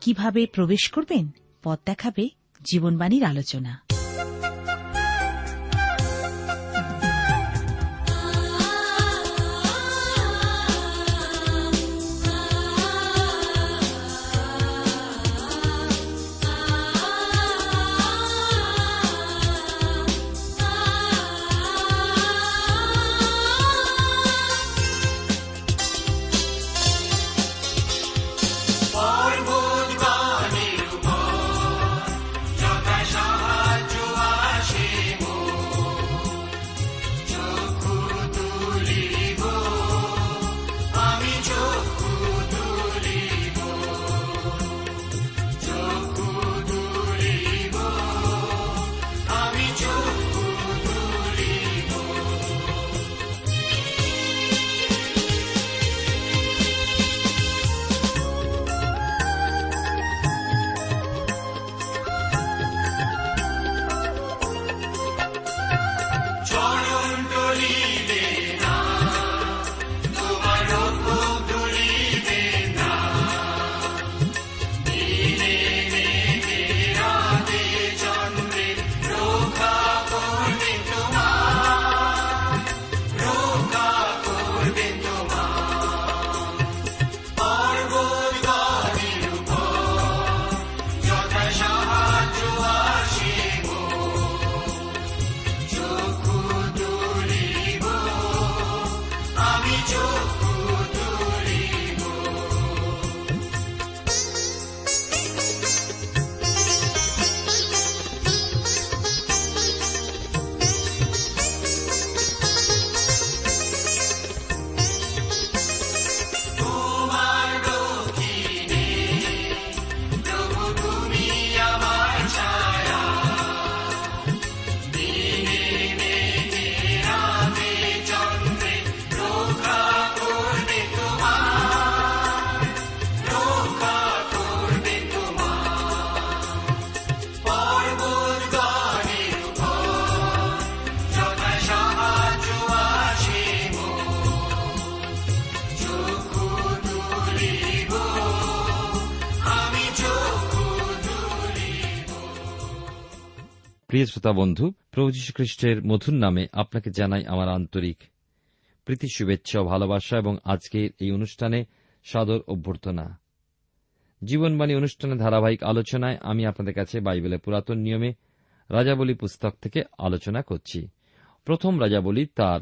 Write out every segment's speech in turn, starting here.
কীভাবে প্রবেশ করবেন? পথ দেখাবে জীবনবাণীর আলোচনা। শ্রোতা বন্ধু, প্রভু খ্রিস্টের মধুর নামে আপনাকে জানাই আমার আন্তরিক প্রীতি, শুভেচ্ছা ভালোবাসা এবং আজকের এই অনুষ্ঠানে সাদর অভ্যর্থনা। জীবনবাণী অনুষ্ঠানে ধারাবাহিক আলোচনায় আমি আপনাদের কাছে বাইবেলের পুরাতন নিয়মে রাজাবলী পুস্তক থেকে আলোচনা করছি। প্রথম রাজাবলী তার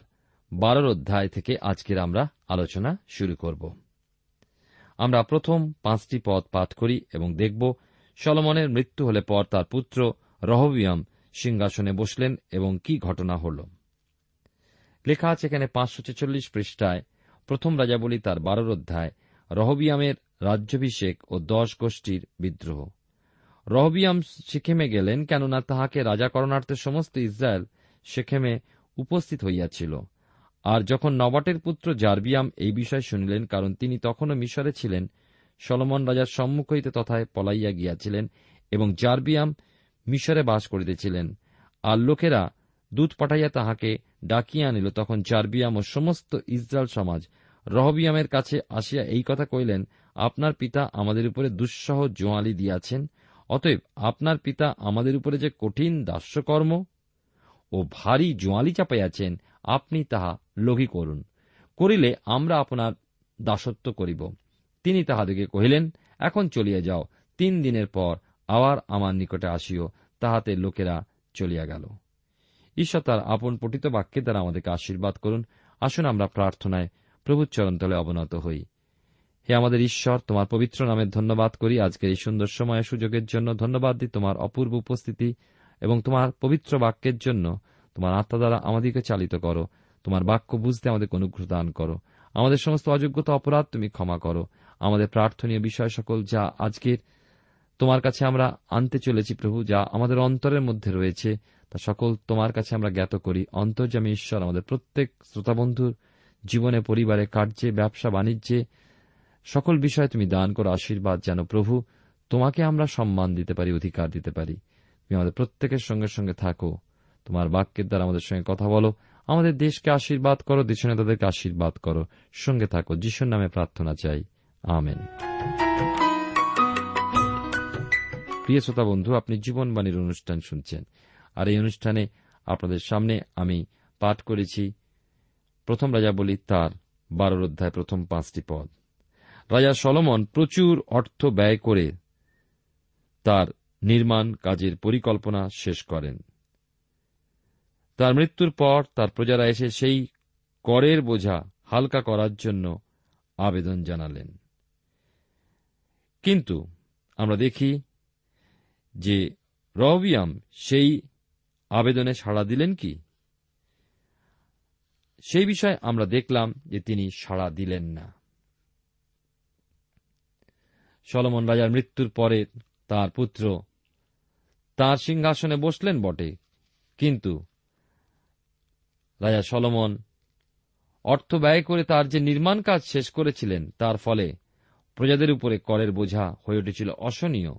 বারোর অধ্যায় থেকে আজকের আমরা আলোচনা শুরু করব। আমরা প্রথম পাঁচটি পদ পাঠ করি এবং দেখব সলমনের মৃত্যু হলে পর তার পুত্র রহবিয়াম সিংহাসনে বসলেন এবং কি ঘটনা হল। লেখা আছে এখানে পাঁচশো ছেচল্লিশ পৃষ্ঠায়, প্রথম রাজাবলী তার বারোর অধ্যায়, রহবিয়ামের রাজ্যাভিষেক ও দশ গোষ্ঠীর বিদ্রোহ। রহবিয়াম সিকেমে গেলেন কেননা তাহাকে রাজা করণার্থে সমস্ত ইসরায়েল সেখেমে উপস্থিত হইয়াছিল। আর যখন নবাটের পুত্র জার্বিয়াম এই বিষয় শুনিলেন, কারণ তিনি তখনও মিশরে ছিলেন, সলমন রাজার সম্মুখ হইতে তথায় পলাইয়া গিয়াছিলেন এবং জার্বিয়াম মিশরে বাস করিতেছিলেন। আর লোকেরা দূত পাঠাইয়া তাহাকে ডাকিয়া আনিল। তখন জার্বিয়াম ও সমস্ত ইসরায়েল সমাজ রহবিয়ামের কাছে আসিয়া এই কথা কইলেন আপনার পিতা আমাদের উপরে দুঃসহ জোয়ালি দিয়াছেন, অতএব আপনার পিতা আমাদের উপরে যে কঠিন দাস্যকর্ম ও ভারী জোয়ালি চাপাইয়াছেন, আপনি তাহা লঘি করুন। করিলে আমরা আপনার দাসত্ব করিব। তিনি তাহাদেরকে কহিলেন, এখন চলিয়া যাও, তিন দিনের পর আবার আমার নিকটে আসিও, তাহাতে লোকেরা চলিয়া গেল। ঈশ্বর তার আপন পঠিত বাক্যে দ্বারা আমাদেরকে আশীর্বাদ করুন। আসুন আমরা প্রার্থনায় প্রভুর চরণতলে অবনত হই। হে আমাদের ঈশ্বর, তোমার পবিত্র নামের ধন্যবাদ করি। আজকের এই সুন্দর সময় সুযোগের জন্য ধন্যবাদ দিই তোমার অপূর্ব উপস্থিতি এবং তোমার পবিত্র বাক্যের জন্য তোমার আত্মা দ্বারা আমাদেরকে চালিত করো। তোমার বাক্য বুঝতে আমাদের অনুগ্রহ দান করো। আমাদের সমস্ত অযোগ্যতা অপরাধ তুমি ক্ষমা করো। আমাদের প্রার্থনীয় বিষয় সকল যা আজকের তোমার কাছে আমরা আনতে চলেছি প্রভু, যা আমাদের অন্তরের মধ্যে রয়েছে। তা সকল তোমার কাছে আমরা জ্ঞাত করি। অন্তর্জামী ঈশ্বর, আমাদের প্রত্যেক শ্রোতাবন্ধুর জীবনে, পরিবারে, কার্যে, ব্যবসা, বাণিজ্যে, সকল বিষয়ে তুমি দান করো, আশীর্বাদ যেন প্রভু। তোমাকে আমরা সম্মান দিতে পারি, অধিকার দিতে পারি। তুমি আমাদের প্রত্যেকের সঙ্গে সঙ্গে থাকো। তোমার বাক্যের দ্বারা আমাদের সঙ্গে কথা বলো। আমাদের দেশকে আশীর্বাদ করো দেশ নেতাদেরকে আশীর্বাদ করো। সঙ্গে থাকো। যিশুর নামে প্রার্থনা চাই। আমেন। প্রিয় শ্রোতা বন্ধু, আপনি জীবনবাণীর অনুষ্ঠান শুনছেন। আর এই অনুষ্ঠানে আপনাদের সামনে আমি পাঠ করেছি প্রথম রাজা বলি তার, বারোর অধ্যায় প্রথম পাঁচটি পদ। রাজা সলমন প্রচুর অর্থ ব্যয় করে তার নির্মাণ কাজের পরিকল্পনা শেষ করেন। তার মৃত্যুর পর তার প্রজারা এসে সেই করের বোঝা হালকা করার জন্য আবেদন জানালেন। কিন্তু আমরা দেখি যে রবিয়াম সেই আবেদনে সাড়া দিলেন কি? সেই বিষয়ে আমরা দেখলাম যে তিনি সাড়া দিলেন না। সলমন রাজার মৃত্যুর পরে তার পুত্র তার সিংহাসনে বসলেন বটে, কিন্তু রাজা সলমন অর্থ ব্যয় করে তার যে নির্মাণ কাজ শেষ করেছিলেন, তার ফলে প্রজাদের উপরে করের বোঝা হয়ে উঠেছিল অসহনীয়।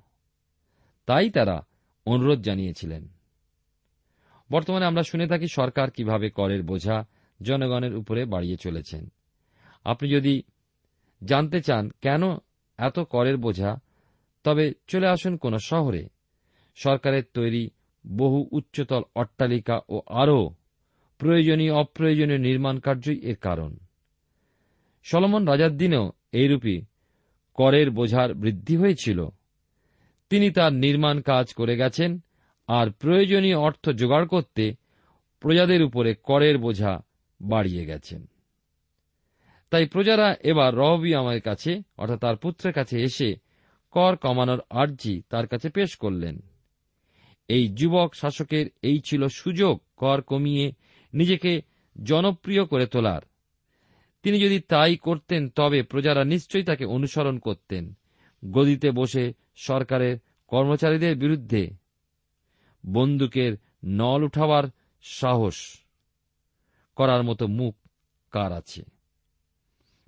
তাই তারা অনুরোধ জানিয়েছিলেন। বর্তমানে আমরা শুনে থাকি সরকার কীভাবে করের বোঝা জনগণের উপরে বাড়িয়ে চলেছেন। আপনি যদি জানতে চান কেন এত করের বোঝা, তবে চলে আসুন কোন শহরে। সরকারের তৈরি বহু উচ্চতল অট্টালিকা ও আরও প্রয়োজনীয় অপ্রয়োজনীয় নির্মাণ কার্যই এর কারণ। সলমন রাজার দিনেও এইরূপী করের বোঝার বৃদ্ধি হয়েছিল। তিনি তার নির্মাণ কাজ করে গেছেন আর প্রয়োজনীয় অর্থ জোগাড় করতে প্রজাদের উপরে করের বোঝা বাড়িয়ে গেছেন। তাই প্রজারা এবার রহবি আমার কাছে, অর্থাৎ তার পুত্রের কাছে এসে কর কমানোর আর্জি তার কাছে পেশ করলেন। এই যুবক শাসকের এই ছিল সুযোগ কর কমিয়ে নিজেকে জনপ্রিয় করে তোলার। তিনি যদি তাই করতেন, তবে প্রজারা নিশ্চয়ই তাকে অনুসরণ করতেন। গদিতে বসে সরকারের কর্মচারীদের বিরুদ্ধে বন্দুকের নল উঠাবার সাহস করার মতো মুখ কার আছে?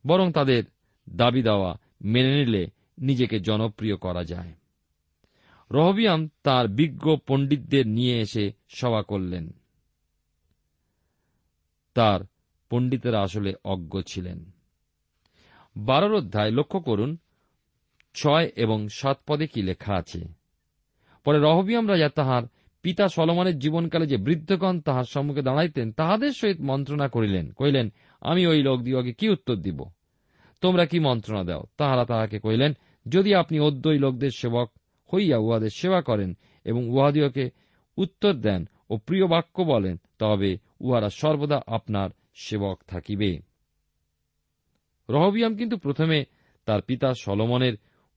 বরং তাদের দাবি দেওয়া মেনে নিলে নিজেকে জনপ্রিয় করা যায়। রহবিয়াম তার বিজ্ঞ পণ্ডিতদের নিয়ে এসে সভা করলেন। তার পণ্ডিতেরা আসলে অজ্ঞ ছিলেন। বারোর অধ্যায় লক্ষ্য করুন ছয় এবং সাত পদে কি লেখা আছে? পরে রহবিয়াম রাজা তাহার পিতা সলমনের জীবনকালে যে বৃদ্ধগণ তাহার সম্মুখে দাঁড়াইতেন, তাহাদের সহিত মন্ত্রণা করিলেন, কহিলেন, আমি ওই লোক দিওকে কি উত্তর দিব? তোমরা কি মন্ত্রণা দাও? তাহারা তাহাকে কহিলেন, যদি আপনি অদ্বৈ লোকদের সেবক হইয়া উহাদের সেবা করেন এবং উহাদিওকে উত্তর দেন ও প্রিয় বাক্য বলেন, তবে উহারা সর্বদা আপনার সেবক থাকিবে। রহবিয়াম কিন্তু প্রথমে তার পিতা সলমনের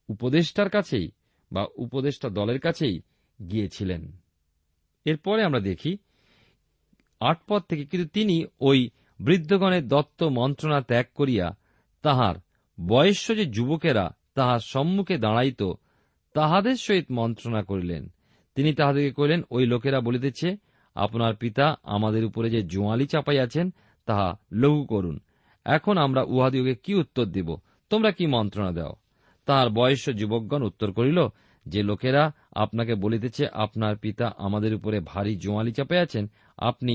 উপদেষ্টার কাছেই বা উপদেষ্টা দলের কাছেই গিয়েছিলেন। এরপরে আমরা দেখি, আট পদ থেকে কিন্তু তিনি ওই বৃদ্ধগণের দত্ত মন্ত্রণা ত্যাগ করিয়া তাহার বয়স্য যে যুবকেরা তাহার সম্মুখে দাঁড়াইত, তাহাদের সহিত মন্ত্রণা করিলেন। তিনি তাহাদেরকে কহিলেন, ওই লোকেরা বলিতেছে, আপনার পিতা আমাদের উপরে যে জোয়ালি চাপাইয়াছেন, তাহা লঘু করুন। এখন আমরা উহাদিওকে কি উত্তর দিব? তোমরা কি মন্ত্রণা দাও? তাহার বয়স্য যুবকগণ উত্তর করিল, যে লোকেরা আপনাকে বলিতেছে, আপনার পিতা আমাদের উপরে ভারী জোয়ালি চাপাইয়াছেন আপনি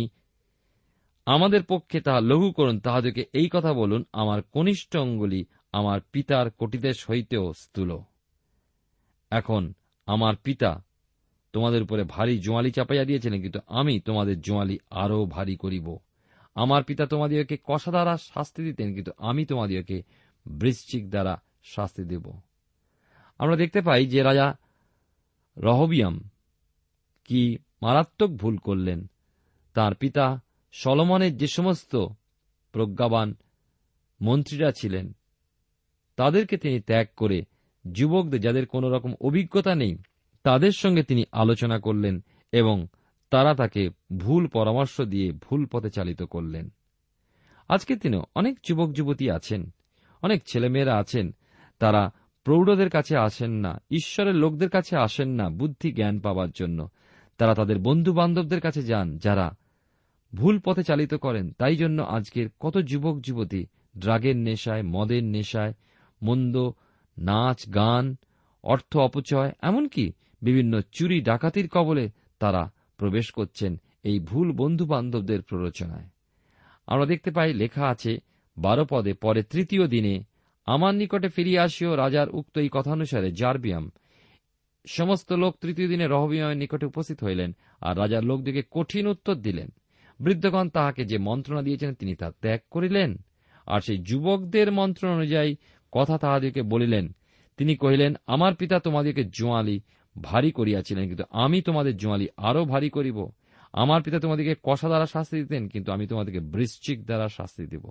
আমাদের পক্ষে তাহা লঘু করুন, তাহাদেরকে এই কথা বলুন, আমার কনিষ্ঠ অঙ্গুলি আমার পিতার কটিদের সহিতেও স্থূল। এখন আমার পিতা তোমাদের উপরে ভারী জোয়ালি চাপাইয়া দিয়েছিলেন কিন্তু আমি তোমাদের জোয়ালি আরও ভারী করিব। আমার পিতা তোমাদিওকে কষা দ্বারা শাস্তি দিতেন, কিন্তু আমি তোমাদিওকে বৃশ্চিক দ্বারা শাস্তি দেব। আমরা দেখতে পাই যে রাজা রহবিয়াম কি মারাত্মক ভুল করলেন। তার পিতা সলমনের যে সমস্ত প্রজ্ঞাবান মন্ত্রীরা ছিলেন, তাদেরকে তিনি ত্যাগ করে যুবকদের, যাদের কোন রকম অভিজ্ঞতা নেই, তাদের সঙ্গে তিনি আলোচনা করলেন এবং তারা তাকে ভুল পরামর্শ দিয়ে ভুল পথে চালিত করলেন। আজকে দিনেও অনেক যুবক যুবতী আছেন, অনেক ছেলেমেয়েরা আছেন তারা প্রৌঢ়দের কাছে আসেন না, ঈশ্বরের লোকদের কাছে আসেন না বুদ্ধি জ্ঞান পাওয়ার জন্য। তারা তাদের বন্ধু বান্ধবদের কাছে যান, যারা ভুল পথে চালিত করেন। তাই জন্য আজকের কত যুবক যুবতী ড্রাগের নেশায়, মদের নেশায়, মন্দ, নাচ, গান, অর্থ অপচয়, এমনকি বিভিন্ন চুরি, ডাকাতির কবলে তারা প্রবেশ করছেন এই ভুল বন্ধু বান্ধবদের প্ররোচনায়। আমরা দেখতে পাই লেখা আছে, বারো পদে পরে তৃতীয় দিনে আমার নিকটে ফিরিয়ে আসিও, রাজার উক্ত এই কথানুসারে জার্বিয়াম সমস্ত লোক তৃতীয় দিনে রহবিয়ামের নিকটে উপস্থিত হইলেন আর রাজার লোকদিকে কঠিন উত্তর দিলেন। বৃদ্ধগণ তাহাকে যে মন্ত্রণা দিয়েছেন তিনি তা ত্যাগ করিলেন আর সেই যুবকদের মন্ত্রণ অনুযায়ী কথা তাহাদিকে বলিলেন। তিনি কহিলেন, আমার পিতা তোমাদিকে জোয়ালি ভারী করিয়াছিলেন, কিন্তু আমি তোমাদের জোয়ালি আরও ভারী করিব। আমার পিতা তোমাদেরকে কষা দ্বারা শাস্তি দিতেন, কিন্তু আমি তোমাদেরকে বৃশ্চিক দ্বারা শাস্তি দেব।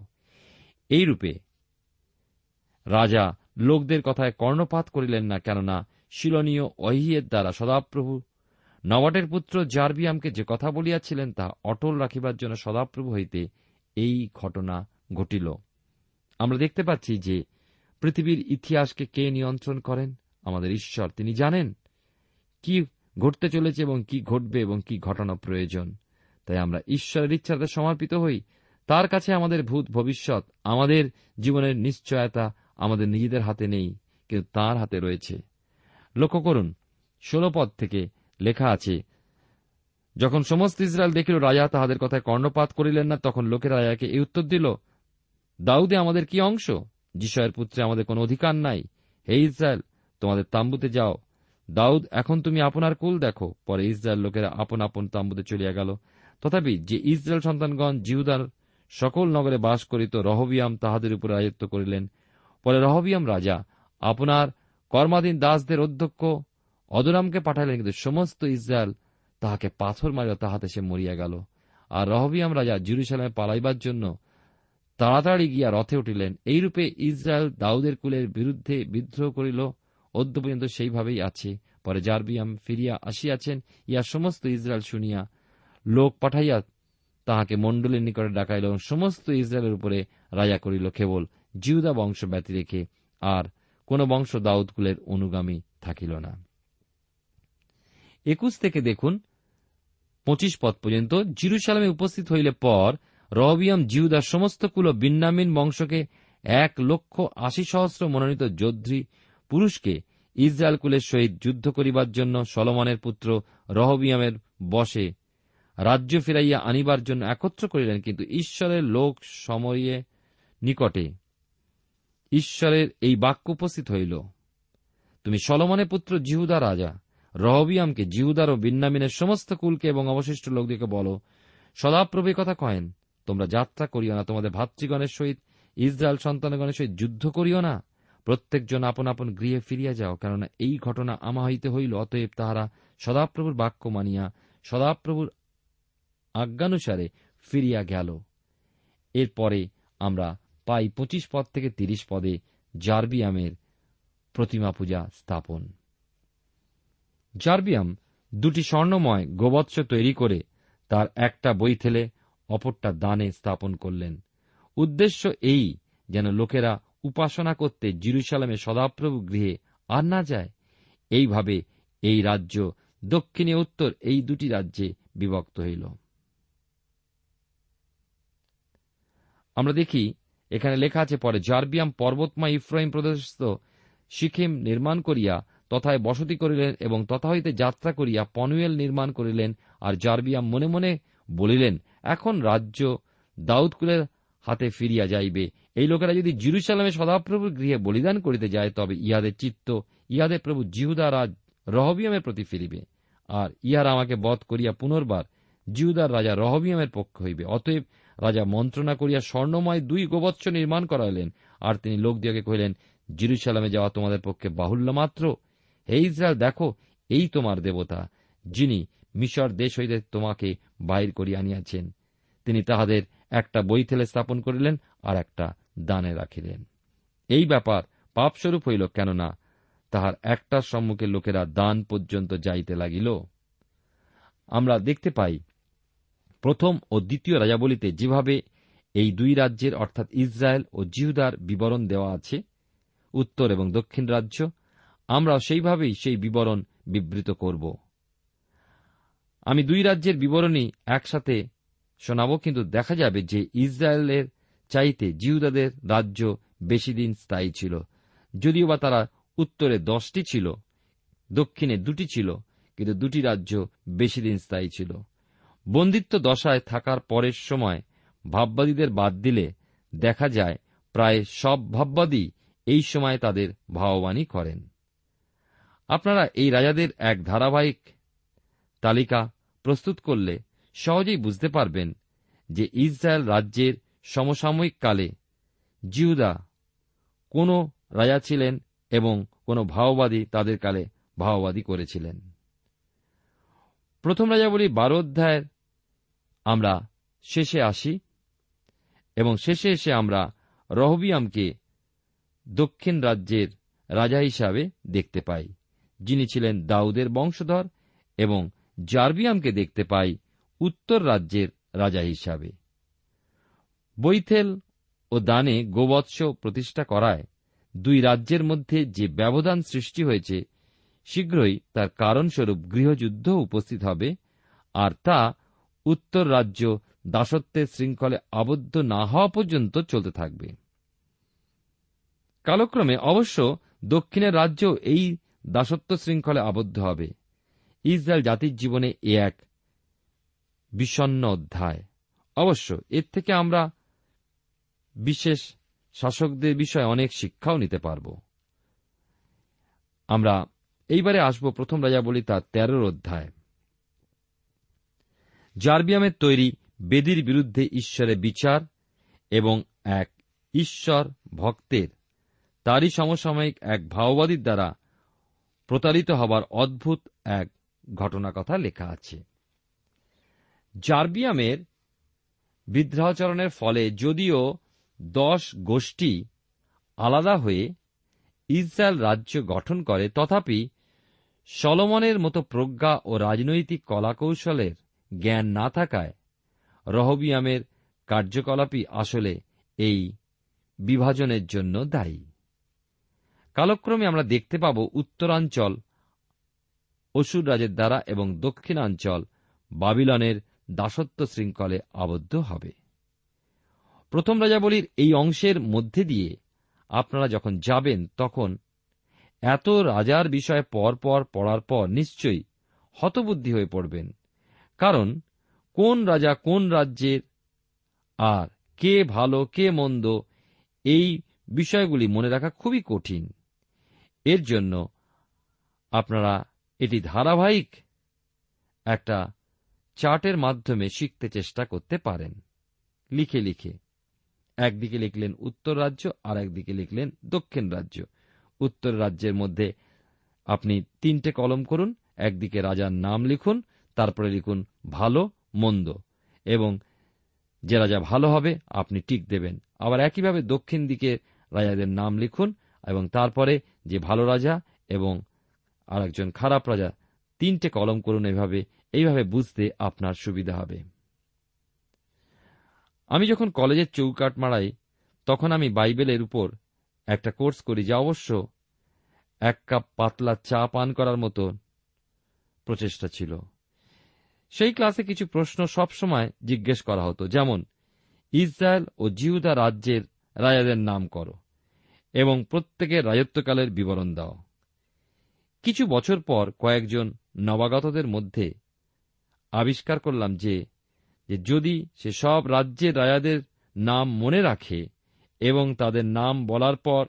এইরূপে রাজা লোকদের কথায় কর্ণপাত করিলেন না, কেননা শিলনীয় অহিয়ের দ্বারা সদাপ্রভু নবাটের পুত্র জার্বিয়ামকে যে কথা বলিয়াছিলেন, তা অটল রাখিবার জন্য সদাপ্রভু হইতে এই ঘটনা ঘটিল। আমরা দেখতে পাচ্ছি যে পৃথিবীর ইতিহাসকে কে নিয়ন্ত্রণ করেন, আমাদের ঈশ্বর। তিনি জানেন কি ঘটতে চলেছে এবং কি ঘটবে এবং কি ঘটানো প্রয়োজন। তাই আমরা ঈশ্বরের ইচ্ছাতে সমর্পিত হই। তার কাছে আমাদের ভূত ভবিষ্যৎ, আমাদের জীবনের নিশ্চয়তা আমাদের নিজেদের হাতে নেই, কিন্তু তার হাতে রয়েছে। লক্ষ্য করুন, ষোলো পদ থেকে লেখা আছে, যখন সমস্ত ইসরায়েল দেখিল রাজা তাহাদের কথায় কর্ণপাত করিলেন না, তখন লোকের রাজাকে এই উত্তর দিল, দাউদে আমাদের কি অংশ? যিশয়ের পুত্রে আমাদের কোনো অধিকার নাই। হে ইসরায়েল, তোমাদের তাম্বুতে যাও। দাউদ, এখন তুমি আপনার কুল দেখো। পরে ইসরায়েল লোকেরা আপন আপন তাম্বুতে চলিয়া গেল। তথাপি যে ইসরায়েল সন্তানগণ জিহুদার সকল নগরে বাস করিত রহবিয়াম তাহাদের উপর রাজত্ব করিলেন পরে রহবিয়াম রাজা, আপনার কর্মাধীন দাসদের অধ্যক্ষ অদরামকে পাঠাইলেন কিন্তু সমস্ত ইসরায়েল তাহাকে পাথর মারিয়া তাহাতে সে মরিয়া গেল। আর রহবিয়াম রাজা জুরুসালামে পালাইবার জন্য তাড়াতাড়ি গিয়া রথে উঠিলেন। এইরূপে ইসরায়েল দাউদের কুলের বিরুদ্ধে বিদ্রোহ করিল। অদ্য পর্যন্ত সেইভাবেই আছে। পরে জার্বিয়াম ফিরিয়া আসিয়াছেন ইয়া সমস্ত ইসরায়েল শুনিয়া লোক পাঠাইয়া তাহাকে মণ্ডলের নিকটে ডাকাইল এবং সমস্ত ইসরায়েলের উপরে রাজা করিল কেবল। জিউদা বংশ ব্যতি রেখে আর কোন বংশ দাউদকুলের অনুগামী থাকিল না। একুশ থেকে দেখুন, পঁচিশ পদ পর্যন্ত জিরুসালামে উপস্থিত হইলে পর রবিয়াম জিউদার সমস্ত কুল বিন্নামিন বংশকে এক লক্ষ আশি সহস্র মনোনীত যোদ্ধী পুরুষকে ইসরায়েল কুলের সহিত যুদ্ধ করিবার জন্য সলমনের পুত্র রহবিয়ামের বসে রাজ্য ফিরাইয়া আনিবার জন্য একত্র করিলেন, কিন্তু ঈশ্বরের লোক সময়ে নিকটে ঈশ্বরের এই বাক্য উপস্থিত হইল। তুমি সলমনের পুত্র জিহুদা রাজা, রহবিয়ামকে জিহুদার ও বিন্নামিনের সমস্ত কুলকে এবং অবশিষ্ট লোকদিকে বলো, সদাপ্রভু কথা কহেন, তোমরা যাত্রা করিও না, তোমাদের ভাতৃগণের সহিত, ইসরায়েল সন্তানগণের সহিত যুদ্ধ করিও না। প্রত্যেকজন আপন আপন গৃহে ফিরিয়া যাও, কেননা এই ঘটনা আমা হইতে হইল, অতএব তাহারা সদাপ্রভুর বাক্য মানিয়া সদাপ্রভুর আজ্ঞানুসারে ফিরিয়া গেল। এরপরে আমরা পাই পঁচিশ পদ থেকে তিরিশ পদে জার্বিয়ামের প্রতিমা পূজা স্থাপন। জার্বিয়াম দুটি স্বর্ণময় গোবৎস তৈরি করে তার একটা বইথেলে অপরটা দানে স্থাপন করলেন। উদ্দেশ্য এই যেন লোকেরা উপাসনা করতে জিরুসালামে সদাপ্রভু গৃহে আর না যায়। এইভাবে এই রাজ্য দক্ষিণে উত্তর এই দুটি রাজ্যে বিভক্ত হইল। আমরা দেখি এখানে লেখা আছে, পরে জার্বিয়াম পর্বতমা ইফ্রাহিম প্রদেশস্থ সিকিম নির্মাণ করিয়া তথায় বসতি করিলেন এবং তথা হইতে যাত্রা করিয়া পনুয়েল নির্মাণ করিলেন আর জার্বিয়াম মনে মনে বলিলেন, এখন রাজ্য দাউদকুলের হাতে ফিরিয়া যাইবে। এই লোকেরা যদি জিরুসালামে সদাপ্রভুর গৃহে বলিদান করিতে যায়, তবে ইহাদের চিত্ত ইহাদের প্রভু জিহুদা রাজ রহবিয়ামের প্রতি ফিরিবে। আর ইহারা আমাকে বধ করিয়া পুনর্বার জিহুদার রাজা রহবিয়ামের পক্ষ হইবে। অতএব রাজা মন্ত্রণা করিয়া স্বর্ণময় দুই গোবৎস নির্মাণ করাইলেন। আর তিনি লোক দিয়াকে কহিলেন, জিরুসালামে যাওয়া তোমাদের পক্ষে বাহুল্য মাত্র। হে ইসরায়েল, দেখো, এই তোমার দেবতা, যিনি মিশর দেশ হইতে তোমাকে বাহির করিয়া আনিয়াছেন। তিনি তাহাদের একটা বইথেলে স্থাপন করিলেন আর একটা দানে রাখিলেন। এই ব্যাপার পাপস্বরূপ হইল কেননা, তাহার একটার সম্মুখে লোকেরা দান পর্যন্ত যাইতে লাগিল। আমরা দেখতে পাই প্রথম ও দ্বিতীয় রাজাবলিতে যেভাবে এই দুই রাজ্যের, অর্থাৎ ইসরায়েল ও জিহুদার বিবরণ দেওয়া আছে, উত্তর এবং দক্ষিণ রাজ্য আমরা সেইভাবেই সেই বিবরণ বিবৃত করব। আমি দুই রাজ্যের বিবরণী একসাথে শোনাব, কিন্তু দেখা যাবে যে ইসরায়েলের চাইতে জিহুদাদের রাজ্য বেশি দিন স্থায়ী ছিল। যদিও বা তারা উত্তরে দশটি ছিল, দক্ষিণে দুটি ছিল, কিন্তু দুটি রাজ্য বেশি দিন স্থায়ী ছিল। বন্দিত্ব দশায় থাকার পরের সময় ভাববাদীদের বাদ দিলে দেখা যায় প্রায় সব ভাববাদী এই সময় তাদের ভাববাণী করেন। আপনারা এই রাজাদের এক ধারাবাহিক তালিকা প্রস্তুত করলে সহজেই বুঝতে পারবেন যে ইসরায়েল রাজ্যের সমসাময়িক কালে জিহুদা কোন রাজা ছিলেন এবং কোন ভাওবাদী তাদের কালে ভাওবাদী করেছিলেন। প্রথম রাজাবলী বারো অধ্যায়ের আমরা শেষে আসি এবং শেষে এসে আমরা রহবিয়ামকে দক্ষিণ রাজ্যের রাজা হিসাবে দেখতে পাই, যিনি ছিলেন দাউদের বংশধর এবং জার্বিয়ামকে দেখতে পাই উত্তর রাজ্যের রাজা হিসাবে। বৈথেল ও দানে গোবৎস প্রতিষ্ঠা করায় দুই রাজ্যের মধ্যে যে ব্যবধান সৃষ্টি হয়েছে, শীঘ্রই তার কারণস্বরূপ গৃহযুদ্ধ উপস্থিত হবে, আর তা উত্তর রাজ্য দাসত্বের শৃঙ্খলে আবদ্ধ না হওয়া পর্যন্ত চলতে থাকবে। কালক্রমে অবশ্য দক্ষিণের রাজ্য এই দাসত্ব শৃঙ্খলে আবদ্ধ হবে। ইসরায়েল জাতির জীবনে এ এক বিষণ্ন অধ্যায়। অবশ্য এর থেকে আমরা বিশেষ শাসকদের বিষয়ে অনেক শিক্ষাও নিতে পারব। আমরা এইবারে আসব প্রথম রাজা বলি তার তেরোর অধ্যায়। জার্বিয়ামের তৈরি বেদির বিরুদ্ধে ঈশ্বরের বিচার এবং এক ঈশ্বর ভক্তের, তারই সমসাময়িক এক ভাওবাদীর দ্বারা প্রতারিত হবার অদ্ভুত এক ঘটনা কথা লেখা আছে। জার্বিয়ামের বিদ্রাহচরণের ফলে যদিও দশ গোষ্ঠী আলাদা হয়ে ইসরায়েল রাজ্য গঠন করে, তথাপি সলমনের মতো প্রজ্ঞা ও রাজনৈতিক কলাকৌশলের জ্ঞান না থাকায় রহবিয়ামের কার্যকলাপই আসলে এই বিভাজনের জন্য দায়ী। কালক্রমে আমরা দেখতে পাব উত্তরাঞ্চল, অসুর রাজের দ্বারা এবং দক্ষিণাঞ্চল বাবিলনের দাসত্ব শৃঙ্খলে আবদ্ধ হবে। প্রথম রাজাবলীর এই অংশের মধ্যে দিয়ে আপনারা যখন যাবেন, তখন এত রাজার বিষয়ে পর পর পড়ার পর নিশ্চয়ই হতবুদ্ধি হয়ে পড়বেন। কারণ কোন রাজা কোন রাজ্যের আর কে ভালো, কে মন্দ, এই বিষয়গুলি মনে রাখা খুবই কঠিন। এর জন্য আপনারা এটি ধারাবাহিক একটা চার্টের মাধ্যমে শিখতে চেষ্টা করতে পারেন। লিখে লিখে। একদিকে লিখলেন উত্তর রাজ্য আর একদিকে লিখলেন দক্ষিণ রাজ্য। উত্তর রাজ্যের মধ্যে আপনি তিনটে কলম করুন, একদিকে রাজার নাম লিখুন তারপরে লিখুন, ভালো, মন্দ। এবং, যে রাজা ভালো হবে, আপনি টিক দেবেন। আবার একইভাবে দক্ষিণ দিকে রাজাদের নাম লিখুন এবং তারপরে, যে ভালো রাজা এবং আর একজন খারাপ রাজা, তিনটে কলম করুন এভাবে, এইভাবে বুঝতে আপনার সুবিধা হবে। আমি যখন কলেজের চৌকাট মারাই, তখন আমি বাইবেলের উপর একটা কোর্স করি যা অবশ্য এক কাপ পাতলা চা পান করার মতো প্রচেষ্টা ছিল। সেই ক্লাসে কিছু প্রশ্ন সবসময় জিজ্ঞেস করা হতো, যেমন, ইসরায়েল ও জিহুদা রাজ্যের রাজাদের নাম করো এবং প্রত্যেকের রাজত্বকালের বিবরণ দাও। কিছু বছর পর কয়েকজন নবাগতদের মধ্যে আবিষ্কার করলাম যে যদি সে সব রাজ্যের রাজাদের নাম মনে রাখে এবং তাদের নাম বলার পর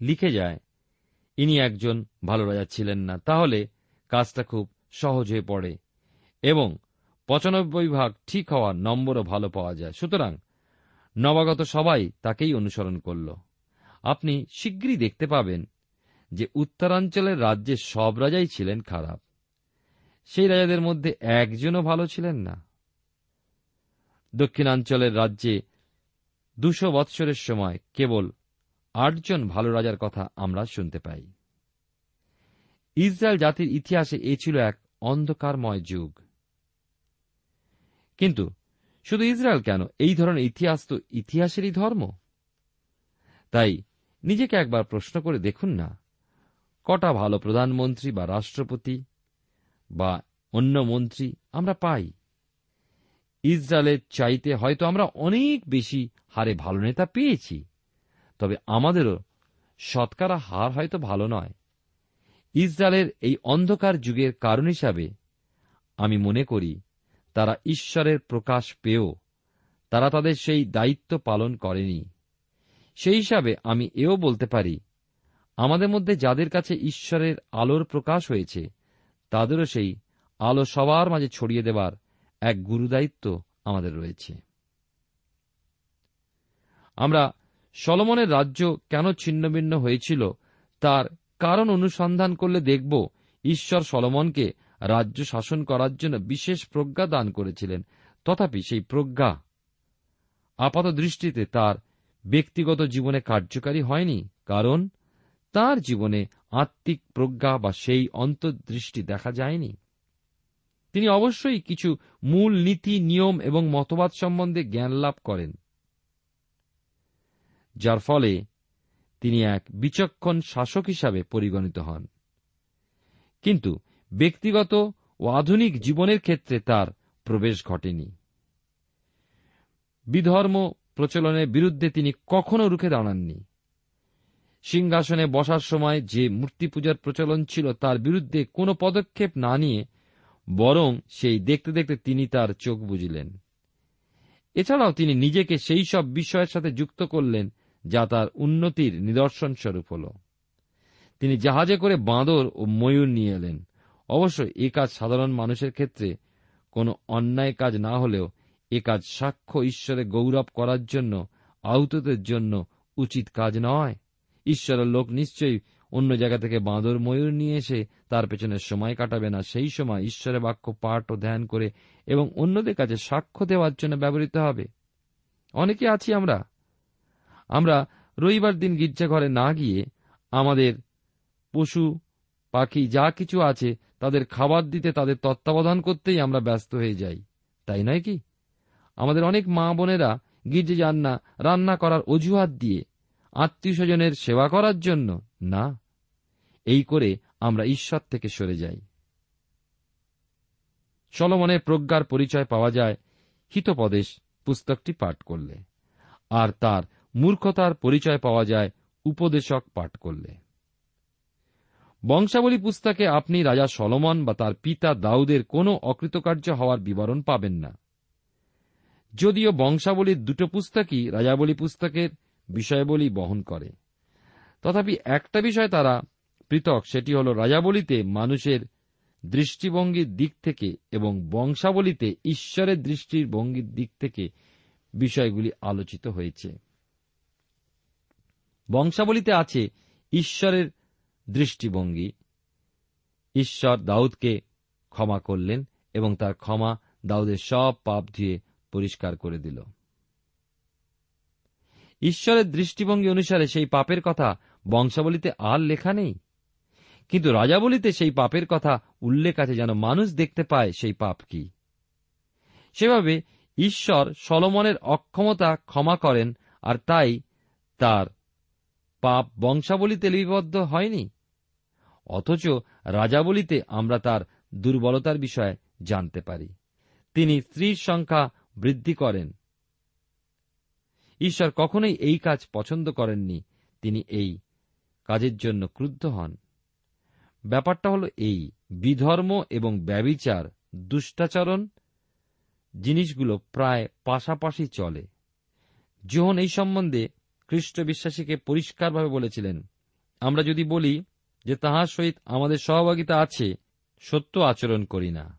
লিখে যায়, ইনি একজন ভালো রাজা ছিলেন না, তাহলে কাজটা খুব সহজ হয়ে পড়ে। এবং পঁচানব্বই ভাগ ঠিক হওয়ার নম্বরও ভালো পাওয়া যায়। সুতরাং নবাগত সবাই তাকেই অনুসরণ করল। আপনি শীঘ্রই দেখতে পাবেন যে উত্তরাঞ্চলের রাজ্যে সব রাজাই ছিলেন খারাপ। সেই রাজাদের মধ্যে একজনও ভালো ছিলেন না। দক্ষিণাঞ্চলের রাজ্যে দুশো বৎসরের সময় কেবল আটজন ভালো রাজার কথা আমরা শুনতে পাই। ইসরায়েল জাতির ইতিহাসে এ ছিল এক অন্ধকারময় যুগ। কিন্তু শুধু ইসরায়েল কেন? এই ধরনের ইতিহাস তো ইতিহাসেরই ধর্ম। তাই নিজেকে একবার প্রশ্ন করে দেখুন না, কটা ভালো প্রধানমন্ত্রী বা রাষ্ট্রপতি বা অন্য মন্ত্রী আমরা পাই। ইসরায়েলের চাইতে হয়তো আমরা অনেক বেশি হারে ভালো নেতা পেয়েছি, তবে আমাদেরও শতকরা হার হয়তো ভালো নয়। ইসরায়েলের এই অন্ধকার যুগের কারণ হিসাবে আমি মনে করি, তারা ঈশ্বরের প্রকাশ পেয়েও তারা তাদের সেই দায়িত্ব পালন করেনি। সেই হিসাবে আমি এও বলতে পারি, আমাদের মধ্যে যাদের কাছে ঈশ্বরের আলোর প্রকাশ হয়েছে, তাদেরও সেই আলো সবার মাঝে ছড়িয়ে দেবার এক গুরুদায়িত্ব আমাদের রয়েছে। আমরা সলমনের রাজ্য কেন ছিন্নভিন্ন হয়েছিল, তার কারণ অনুসন্ধান করলে দেখব ঈশ্বর সলমনকে রাজ্য শাসন করার জন্য বিশেষ প্রজ্ঞা দান করেছিলেন। তথাপি সেই প্রজ্ঞা আপাত দৃষ্টিতে তার ব্যক্তিগত জীবনে কার্যকারী হয়নি, কারণ তার জীবনে আত্মিক প্রজ্ঞা বা সেই অন্তর্দৃষ্টি দেখা যায়নি। তিনি অবশ্যই কিছু মূল নীতি, নিয়ম এবং মতবাদ সম্বন্ধে জ্ঞান লাভ করেন, যার ফলে তিনি এক বিচক্ষণ শাসক হিসাবে পরিগণিত হন। কিন্তু ব্যক্তিগত ও আধুনিক জীবনের ক্ষেত্রে তার প্রবেশ ঘটেনি। বিধর্ম প্রচলনের বিরুদ্ধে তিনি কখনো রুখে দাঁড়াননি। সিংহাসনে বসার সময় যে মূর্তি পূজার প্রচলন ছিল তার বিরুদ্ধে কোনো পদক্ষেপ না নিয়ে বরং সেই দেখতে দেখতে তিনি তার চোখ বুঝিলেন এছাড়াও তিনি নিজেকে সেই সব বিষয়ের সাথে যুক্ত করলেন যা তার উন্নতির নিদর্শন স্বরূপ হল। তিনি জাহাজে করে বাঁদর ও ময়ূর নিয়ে এলেন। অবশ্য এ কাজ সাধারণ মানুষের ক্ষেত্রে কোনো অন্যায় কাজ না হলেও এ কাজ সাক্ষ্য ঈশ্বরে গৌরব করার জন্য, আহতদের জন্য উচিত কাজ নয়। ঈশ্বরের লোক নিশ্চয়ই অন্য জায়গা থেকে বাঁদর ময়ূর নিয়ে এসে তার পেছনে সময় কাটাবে না। সেই সময় ঈশ্বরের বাক্য পাঠ ও ধ্যান করে এবং অন্যদের কাছে সাক্ষ্য দেওয়ার জন্য ব্যবহৃত হবে। অনেকে আছি আমরা। আমরা রবিবার দিন গির্জাঘরে না গিয়ে আমাদের পশু, পাখি যা কিছু আছে তাদের খাবার দিতে তাদের তত্ত্বাবধান করতেই আমরা ব্যস্ত হয়ে যাই। তাই নয় কি? আমাদের অনেক মা বোনেরা গির্জে যান না রান্না করার অজুহাত দিয়ে আত্মীয় স্বজনের সেবা করার জন্য না। এই করে আমরা ঈশ্বর থেকে সরে যাই। সলমনের প্রজ্ঞার পরিচয় পাওয়া যায়, হিতপদেশ পুস্তকটি পাঠ করলে। আর তার মূর্খতার পরিচয় পাওয়া যায় উপদেশক পাঠ করলে। বংশাবলী পুস্তকে আপনি রাজা সলমন বা তার পিতা দাউদের কোনো অকৃতকার্য হওয়ার বিবরণ পাবেন না। যদিও বংশাবলীর দুটো পুস্তকই রাজাবলী পুস্তকের বিষয়বলী বহন করে। তথাপি একটা বিষয় তারা পৃথক, সেটি হল রাজাবলীতে মানুষের দৃষ্টিভঙ্গির দিক থেকে এবং বংশাবলীতে ঈশ্বরের দৃষ্টির ভঙ্গির দিক থেকে বিষয়গুলি আলোচিত হয়েছে। বংশাবলীতে আছে ঈশ্বরের দৃষ্টিভঙ্গি। ঈশ্বর দাউদকে ক্ষমা করলেন এবং তার ক্ষমা দাউদের সব পাপ ধুয়ে পরিষ্কার করে দিল। ঈশ্বরের দৃষ্টিভঙ্গি অনুসারে সেই পাপের কথা বংশাবলীতে আর লেখা নেই। কিন্তু রাজাবলিতে সেই পাপের কথা উল্লেখ আছে যেন মানুষ দেখতে পায় সেই পাপ কি। সেভাবে ঈশ্বর সলমনের অক্ষমতা ক্ষমা করেন আর তাই তার পাপ বংশাবলীতে লিপিবদ্ধ হয়নি? অথচ রাজাবলীতে আমরা তার দুর্বলতার বিষয়ে জানতে পারি। তিনি স্ত্রীর সংখ্যা বৃদ্ধি করেন। ঈশ্বর কখনোই এই কাজ পছন্দ করেননি। তিনি এই কাজের জন্য ক্রুদ্ধ হন। ব্যাপারটা হল এই, বিধর্ম এবং ব্যবিচার, দুষ্টাচরণ জিনিসগুলো প্রায় পাশাপাশি চলে। যোহন এই সম্বন্ধে খ্রিস্ট বিশ্বাসীকে পরিষ্কারভাবে বলেছিলেন, আমরা যদি বলি যে তাহার সহিত আমাদের সহভাগিতা আছে, সত্য আচরণ করি না।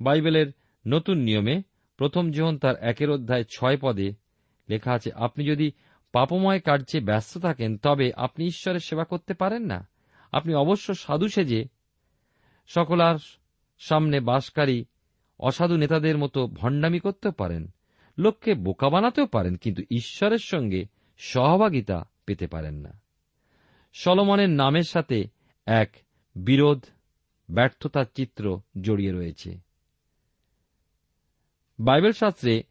বাইবেলের নতুন নিয়মে প্রথম জীবন তার একের অধ্যায় ছয় পদে লেখা আছে, আপনি যদি পাপময় কার্যে ব্যস্ত থাকেন, তবে আপনি ঈশ্বরের সেবা করতে পারেন না। আপনি অবশ্য সাধু সেজে সকলার সামনে বাসকারী, অসাধু নেতাদের মতো ভণ্ডামি করতেও পারেন। লোককে বোকা বানাতেও পারেন, কিন্তু ঈশ্বরের সঙ্গে সহভাগিতা পেতে পারেন না। সলমনের নামের সাথে এক বিরোধ, ব্যর্থতার চিত্র জড়িয়ে রয়েছে। বাইবেল শাস্ত্রে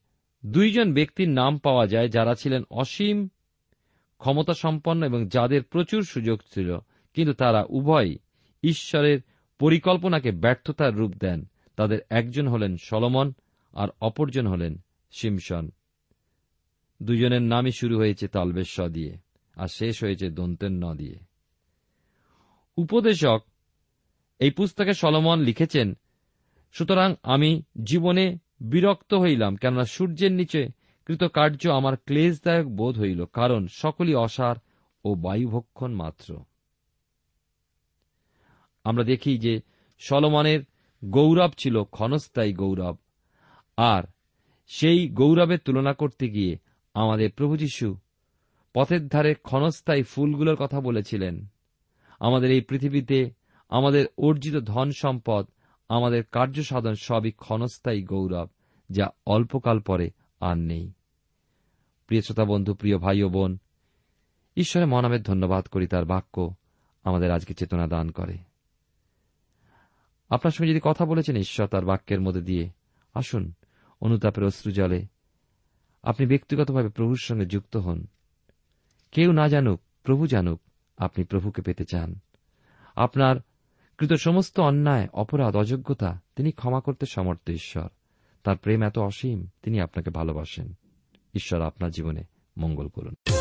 দুইজন ব্যক্তির নাম পাওয়া যায় যারা ছিলেন অসীম ক্ষমতা সম্পন্ন এবং যাদের প্রচুর সুযোগ ছিল, কিন্তু তারা উভয় ঈশ্বরের পরিকল্পনাকে ব্যর্থতার রূপ দেন। তাদের একজন হলেন সলমন আর অপরজন হলেন সিমসন দুজনের নামই শুরু হয়েছে তালবেশ দিয়ে, আর শেষ হয়েছে দন্তের ন দিয়ে। উপদেশক, এই পুস্তকে সলমন লিখেছেন, সুতরাং আমি জীবনে বিরক্ত হইলাম, কেননা সূর্যের নিচে কৃতকার্য আমার ক্লেশদায়ক বোধ হইল, কারণ সকলই অসার ও বায়ুভক্ষণ মাত্র। আমরা দেখি যে সলমনের গৌরব ছিল ক্ষণস্থায়ী গৌরব, আর সেই গৌরবের তুলনা করতে গিয়ে আমাদের প্রভু যীশু পথের ধারে ক্ষণস্থায়ী ফুলগুলোর কথা বলেছিলেন। আমাদের এই পৃথিবীতে আমাদের অর্জিত ধন সম্পদ, আমাদের কার্য সাধন সবই ক্ষণস্থায়ী গৌরব, যা অল্পকাল পরে আর নেই। প্রিয় শ্রোতা বন্ধু, প্রিয় ভাই ও বোন, ঈশ্বরের মনামের ধন্যবাদ করি তার বাক্য আমাদের আজকে চেতনা দান করে। আপনার সঙ্গে যদি কথা বলেছেন ঈশ্বর তার বাক্যের মধ্যে দিয়ে, আসুন অনুতাপের অশ্রু জলে আপনি ব্যক্তিগতভাবে প্রভুর সঙ্গে যুক্ত হন। কেউ না জানুক, প্রভু জানুক, আপনি প্রভুকে পেতে চান। আপনার কৃত সমস্ত অন্যায়, অপরাধ, অযোগ্যতা তিনি ক্ষমা করতে সমর্থ ঈশ্বর। তার প্রেম এত অসীম, তিনি আপনাকে ভালোবাসেন। ঈশ্বর আপনার জীবনে মঙ্গল করুন।